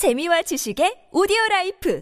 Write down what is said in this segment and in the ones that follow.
재미와 지식의 오디오 라이프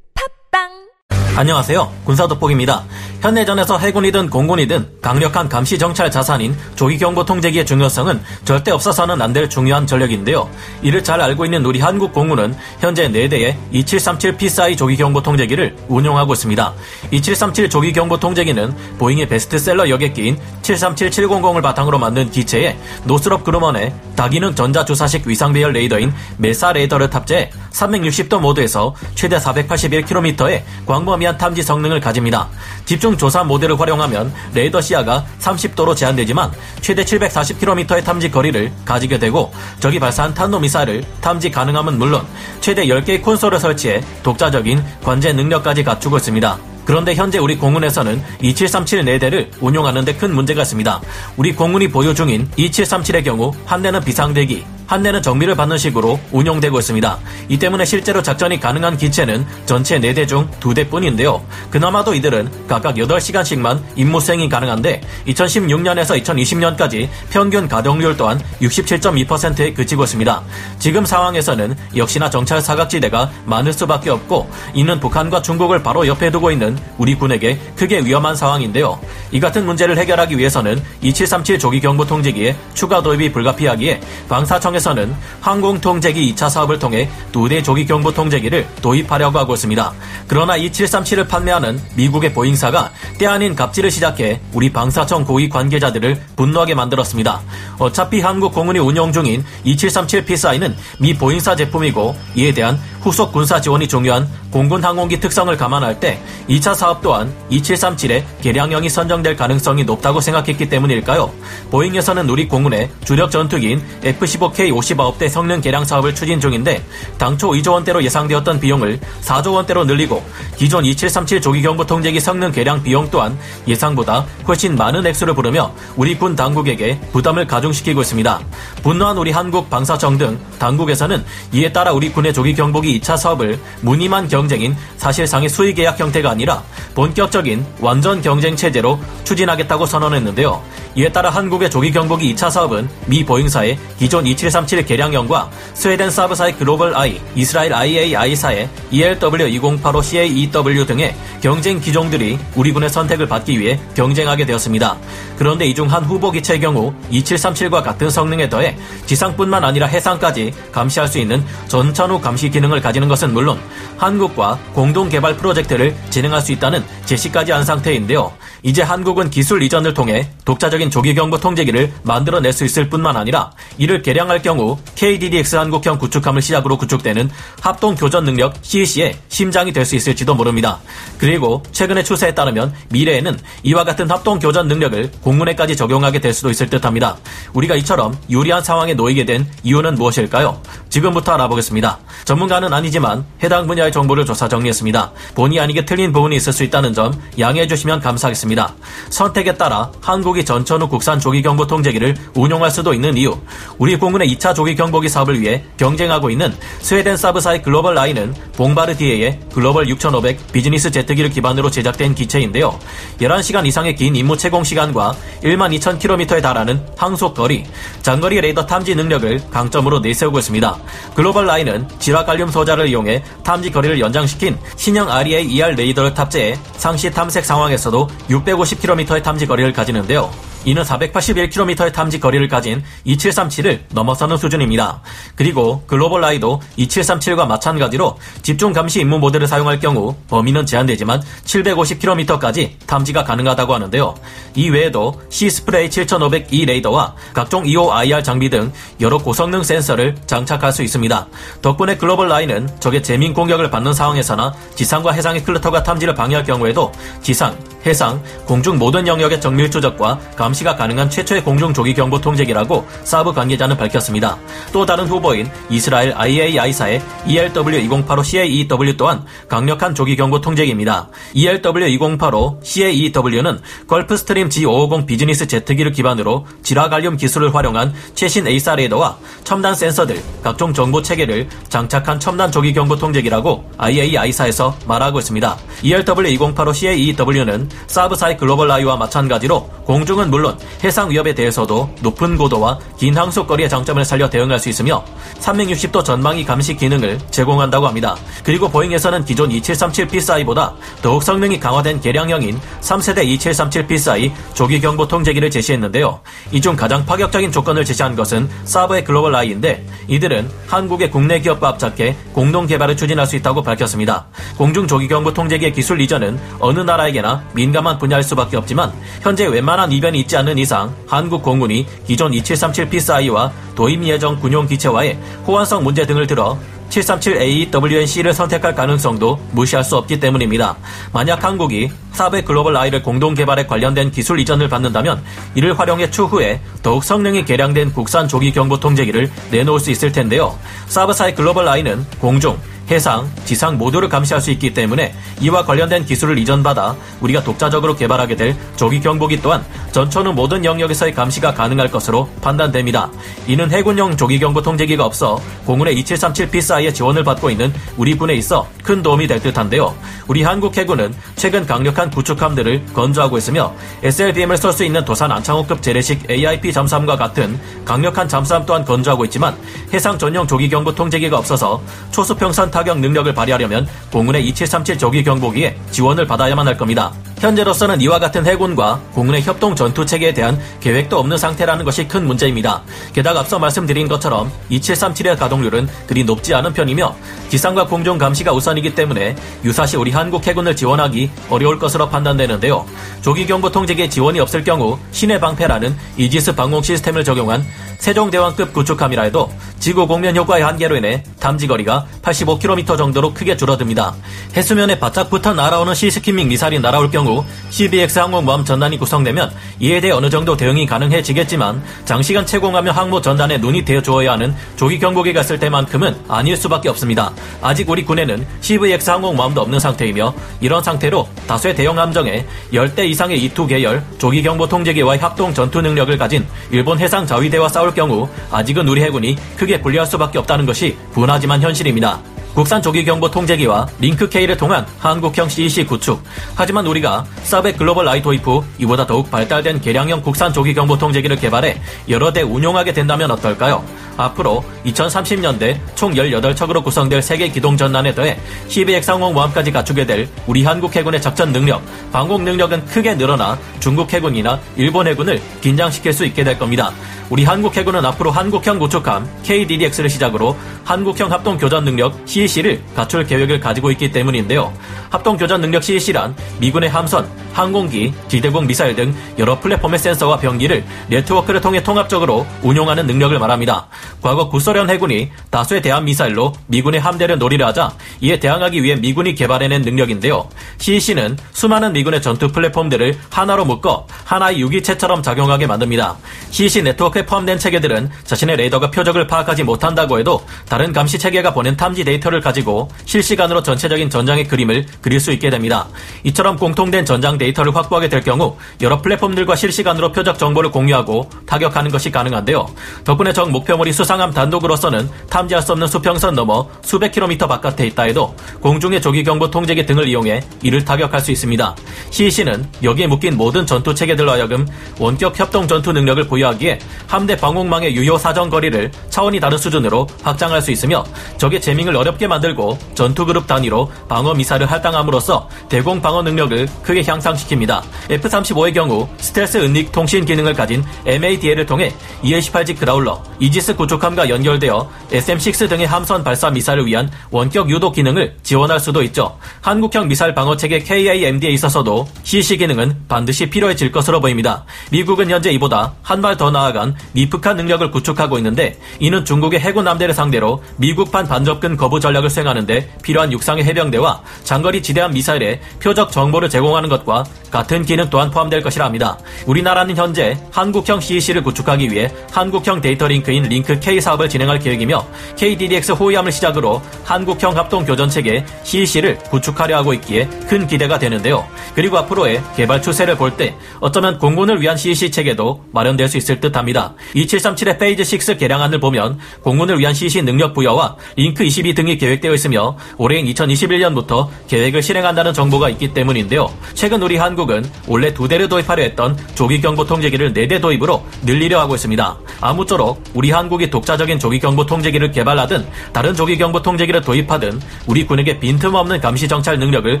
팟빵 안녕하세요. 군사도폭입니다. 현대전에서 해군이든 공군이든 강력한 감시 정찰 자산인 조기 경보 통제기의 중요성은 절대 없어서는 안 될 중요한 전력인데요. 이를 잘 알고 있는 우리 한국 공군은 현재 4대의 2737 PSI 조기 경보 통제기를 운용하고 있습니다. E737 조기 경보 통제기는 보잉의 베스트셀러 여객기인 737700을 바탕으로 만든 기체에 노스럽 그루먼의 다기능 전자주사식 위상배열 레이더인 MESA 레이더를 탑재해 360도 모드에서 최대 481km의 광범위한 탐지 성능을 가집니다. 집중 조사 모드를 활용하면 레이더 시야가 30도로 제한되지만 최대 740km의 탐지 거리를 가지게 되고 적이 발사한 탄도미사일을 탐지 가능함은 물론 최대 10개의 콘솔을 설치해 독자적인 관제 능력까지 갖추고 있습니다. 그런데 현재 우리 공군에서는 E737 4대를 운용하는 데 큰 문제가 있습니다. 우리 공군이 보유 중인 2737의 경우 한 대는 비상대기, 한 대는 정비를 받는 식으로 운용되고 있습니다. 이 때문에 실제로 작전이 가능한 기체는 전체 4대 중 2대뿐인데요. 그나마도 이들은 각각 8시간씩만 임무 수행이 가능한데 2016년에서 2020년까지 평균 가동률 또한 67.2%에 그치고 있습니다. 지금 상황에서는 역시나 정찰 사각지대가 많을 수밖에 없고 이는 북한과 중국을 바로 옆에 두고 있는 우리 군에게 크게 위험한 상황인데요. 이 같은 문제를 해결하기 위해서는 2737 조기 경보 통제기의 추가 도입이 불가피하기에 방사청에서 에서는 항공통제기 2차 사업을 통해 두 대 조기 경보 통제기를 도입하려고 하고 있습니다. 그러나 2737을 판매하는 미국의 보잉사가 때 아닌 갑질을 시작해 우리 방사청 고위 관계자들을 분노하게 만들었습니다. 어차피 한국 공군이 운영 중인 2737 PSI는 미 보잉사 제품이고 이에 대한 후속 군사 지원이 중요한 공군 항공기 특성을 감안할 때 2차 사업 또한 2737의 개량형이 선정될 가능성이 높다고 생각했기 때문일까요? 보잉에서는 우리 공군의 주력 전투기인 F-15K 59대 성능 개량 사업을 추진 중인데 당초 2조 원대로 예상되었던 비용을 4조 원대로 늘리고 기존 2737 조기경보 통제기 성능 개량 비용 또한 예상보다 훨씬 많은 액수를 부르며 우리 군 당국에게 부담을 가중시키고 있습니다. 분노한 우리 한국 방사청 등 당국에서는 이에 따라 우리 군의 조기 경보기 2차 사업을 무늬만 경쟁인 사실상의 수의 계약 형태가 아니라 본격적인 완전 경쟁 체제로 추진하겠다고 선언했는데요. 이에 따라 한국의 조기 경보기 2차 사업은 미 보잉사의 기존 2737 개량형과 스웨덴 사브사의 글로벌 I, 이스라엘 IAI사의 ELW2085 CAEW 등의 경쟁 기종들이 우리 군의 선택을 받기 위해 경쟁하게 되었습니다. 그런데 이 중 한 후보 기체의 경우 2737과 같은 성능에 더해 지상뿐만 아니라 해상까지 감시할 수 있는 전천후 감시 기능을 가지는 것은 물론 한국과 공동 개발 프로젝트를 진행할 수 있다는 제시까지 한 상태인데요. 이제 한국은 기술 이전을 통해 독자적인 조기 경보 통제기를 만들어낼 수 있을 뿐만 아니라 이를 개량할 경우 KDDX 한국형 구축함을 시작으로 구축되는 합동 교전 능력 CEC의 심장이 될 수 있을지도 모릅니다. 그리고 최근의 추세에 따르면 미래에는 이와 같은 합동 교전 능력을 공군에까지 적용하게 될 수도 있을 듯합니다. 우리가 이처럼 유리한 상황에 놓이게 된 이유는 무엇일까요? 지금부터 알아보겠습니다. 전문가는 아니지만 해당 분야의 정보를 조사 정리했습니다. 본의 아니게 틀린 부분이 있을 수 있다는 점 양해해 주시면 감사하겠습니다. 선택에 따라 한국이 전천 후 국산 조기경보 통제기를 운용할 수도 있는 이유, 우리 공군의 2차 조기경보기 사업을 위해 경쟁하고 있는 스웨덴 사브사의 글로벌 라인은 봉바르디에의 글로벌 6500 비즈니스 제트기를 기반으로 제작된 기체인데요. 11시간 이상의 긴 임무 체공 시간과 1만 2천 킬로미터에 달하는 항속 거리, 장거리 레이더 탐지 능력을 강점으로 내세우고 있습니다. 글로벌 라인은 지라칼륨 소 자를 이용해 탐지 거리를 연장시킨 신형 Erieye-ER 레이더를 탑재해 상시 탐색 상황에서도 650km의 탐지 거리를 가지는데요. 이는 481km의 탐지 거리를 가진 E737을 넘어서는 수준입니다. 그리고 Global Eye도 E737과 마찬가지로 집중 감시 임무 모드를 사용할 경우 범위는 제한되지만 750km까지 탐지가 가능하다고 하는데요. 이 외에도 C-스프레이 7500E 레이더와 각종 EOIR 장비 등 여러 고성능 센서를 장착할 수 있습니다. 덕분에 글로벌 라인은 적의 재민 공격을 받는 상황에서나 지상과 해상의 클러터가 탐지를 방해할 경우에도 지상, 해상, 공중 모든 영역의 정밀 추적과 감시가 가능한 최초의 공중 조기 경보 통제기라고 사브 관계자는 밝혔습니다. 또 다른 후보인 이스라엘 IAI사의 ELW2085CAEW 또한 강력한 조기 경보 통제기입니다. ELW2085 CAEW는 걸프스트림 G550 비즈니스 제트기를 기반으로 질화갈륨 기술을 활용한 최신 AESA 레이더와 첨단 센서들, 각종 정보 체계를 장착한 첨단 조기 경보 통제기라고 IAI사에서 말하고 있습니다. ELW2085 CAEW는 사브사의 Global Eye와 마찬가지로 공중은 물론 해상 위협에 대해서도 높은 고도와 긴 항속거리의 장점을 살려 대응할 수 있으며 360도 전방위 감시 기능을 제공한다고 합니다. 그리고 보잉에서는 기존 2737PSI보다 더욱 성능이 강화된 개량형인 3세대 2737PSI 조기 경보 통제기를 제시했는데요. 이 중 가장 파격적인 조건을 제시한 것은 사브의 글로벌 아이인데 이들은 한국의 국내 기업과 합작해 공동 개발을 추진할 수 있다고 밝혔습니다. 공중 조기 경보 통제기의 기술 이전은 어느 나라에게나 민감한 분야일 수밖에 없지만 현재 웬만한 이변이 있지 않는 이상 한국 공군이 기존 2737PSI와 도입 예정 군용 기체와의 호환성 문제 등을 들어 737AWNC를 선택할 가능성도 무시할 수 없기 때문입니다. 만약 한국이 사배 글로벌 아이를 공동 개발에 관련된 기술 이전을 받는다면 이를 활용해 추후에 더욱 성능이 개량된 국산 조기 경보 통제기를 내놓을 수 있을 텐데요. 사브사의 글로벌 아이는 공중, 해상, 지상 모두를 감시할 수 있기 때문에 이와 관련된 기술을 이전받아 우리가 독자적으로 개발하게 될 조기 경보기 또한 전천 후 모든 영역에서의 감시가 가능할 것으로 판단됩니다. 이는 해군용 조기 경보 통제기가 없어 공군의 2737 PSI의 지원을 받고 있는 우리 군에 있어 큰 도움이 될 듯한데요. 우리 한국 해군은 최근 강력한 구축함들을 건조하고 있으며 SLBM을 쏠 수 있는 도산 안창호급 재래식 AIP 잠수함과 같은 강력한 잠수함 또한 건조하고 있지만 해상 전용 조기 경보 통제기가 없어서 초수평선 타격 능력을 발휘하려면 공군의 2737 조기 경보기에 지원을 받아야만 할 겁니다. 현재로서는 이와 같은 해군과 공군의 협동 전투 체계에 대한 계획도 없는 상태라는 것이 큰 문제입니다. 게다가 앞서 말씀드린 것처럼 2737의 가동률은 그리 높지 않은 편이며 지상과 공중 감시가 우선이기 때문에 유사시 우리 한국 해군을 지원하기 어려울 것으로 판단되는데요. 조기 경보 통제기에 지원이 없을 경우 신의 방패라는 이지스 방공 시스템을 적용한 세종대왕급 구축함이라 해도 지구 공면 효과의 한계로 인해 탐지거리가 85km 정도로 크게 줄어듭니다. 해수면에 바짝 붙어 날아오는 시스키밍 미사일이 날아올 경우 CBX 항공모함 전단이 구성되면 이에 대해 어느 정도 대응이 가능해지겠지만 장시간 채공하며 항모 전단에 눈이 대어 주어야 하는 조기 경보기가 있을 때만큼은 아닐 수밖에 없습니다. 아직 우리 군에는 CVX 항공모함도 없는 상태이며 이런 상태로 다수의 대형 함정에 10대 이상의 E2 계열 조기 경보 통제기와의 합동 전투 능력을 가진 일본 해상 자위대와 싸울 경우 아직은 우리 해군이 크게 불리할 수밖에 없다는 것이 분하지만 현실입니다. 국산 조기 경보 통제기와 링크 K를 통한 한국형 CEC 구축. 하지만 우리가 사베 글로벌 아이 도입 후 이보다 더욱 발달된 개량형 국산 조기 경보 통제기를 개발해 여러 대 운용하게 된다면 어떨까요? 앞으로 2030년대 총 18척으로 구성될 세계 기동 전단에 더해 12X 항공 모함까지 갖추게 될 우리 한국 해군의 작전 능력, 방공 능력은 크게 늘어나 중국 해군이나 일본 해군을 긴장시킬 수 있게 될 겁니다. 우리 한국 해군은 앞으로 한국형 구축함 KDDX를 시작으로 한국형 합동 교전 능력 CEC를 갖출 계획을 가지고 있기 때문인데요. 합동 교전 능력 CEC란 미군의 함선, 항공기, 지대공 미사일 등 여러 플랫폼의 센서와 병기를 네트워크를 통해 통합적으로 운용하는 능력을 말합니다. 과거 구소련 해군이 다수의 대한 미사일로 미군의 함대를 놀이를 하자 이에 대항하기 위해 미군이 개발해낸 능력인데요. CEC는 수많은 미군의 전투 플랫폼들을 하나로 묶어 하나의 유기체처럼 작용하게 만듭니다. CEC 네트워크 에 포함된 체계들은 자신의 레이더가 표적을 파악하지 못한다고 해도 다른 감시 체계가 보낸 탐지 데이터를 가지고 실시간으로 전체적인 전장의 그림을 그릴 수 있게 됩니다. 이처럼 공통된 전장 데이터를 확보하게 될 경우 여러 플랫폼들과 실시간으로 표적 정보를 공유하고 타격하는 것이 가능한데요. 덕분에 적 목표물이 수상함 단독으로서는 탐지할 수 없는 수평선 넘어 수백 킬로미터 바깥에 있다 해도 공중의 조기 경보 통제기 등을 이용해 이를 타격할 수 있습니다. CEC는 여기에 묶인 모든 전투 체계들로 하여금 원격 협동 전투 능력을 보유하기에 함대 방공망의 유효 사정 거리를 차원이 다른 수준으로 확장할 수 있으며 적의 재밍을 어렵게 만들고 전투 그룹 단위로 방어 미사를 할당함으로써 대공 방어 능력을 크게 향상시킵니다. F-35의 경우 스텔스 은닉 통신 기능을 가진 MADA를 통해 EA-18G 그라울러, 이지스 구축함과 연결되어 SM-6 등의 함선 발사 미사를 위한 원격 유도 기능을 지원할 수도 있죠. 한국형 미사일 방어 체계 KAMD에 있어서도 CC 기능은 반드시 필요해질 것으로 보입니다. 미국은 현재 이보다 한 발 더 나아간 NIFC-CA 능력을 구축하고 있는데 이는 중국의 해군 함대를 상대로 미국판 반접근 거부 전략을 수행하는데 필요한 육상의 해병대와 장거리 지대함 미사일에 표적 정보를 제공하는 것과 같은 기능 또한 포함될 것이라 합니다. 우리나라는 현재 한국형 CEC를 구축하기 위해 한국형 데이터 링크인 Link K 사업을 진행할 계획이며 KDDX 호위함을 시작으로 한국형 합동 교전 체계 CEC를 구축하려 하고 있기에 큰 기대가 되는데요. 그리고 앞으로의 개발 추세를 볼 때 어쩌면 공군을 위한 CEC 체계도 마련될 수 있을 듯합니다. E737의 Phase 6 개량안을 보면 공군을 위한 CEC 능력 부여와 링크 22 등이 계획되어 있으며 올해인 2021년부터 계획이 계획을 실행한다는 정보가 있기 때문인데요. 최근 우리 한국은 원래 두 대를 도입하려 했던 조기 경보 통제기를 네 대 도입으로 늘리려 하고 있습니다. 아무쪼록 우리 한국이 독자적인 조기경보 통제기를 개발하든 다른 조기경보 통제기를 도입하든 우리 군에게 빈틈없는 감시 정찰 능력을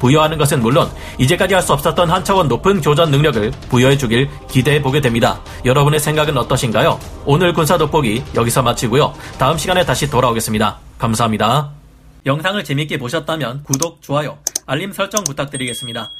부여하는 것은 물론 이제까지 할 수 없었던 한 차원 높은 교전 능력을 부여해 주길 기대해 보게 됩니다. 여러분의 생각은 어떠신가요? 오늘 군사 돋보기 여기서 마치고요. 다음 시간에 다시 돌아오겠습니다. 감사합니다. 영상을 재밌게 보셨다면 구독, 좋아요, 알림 설정 부탁드리겠습니다.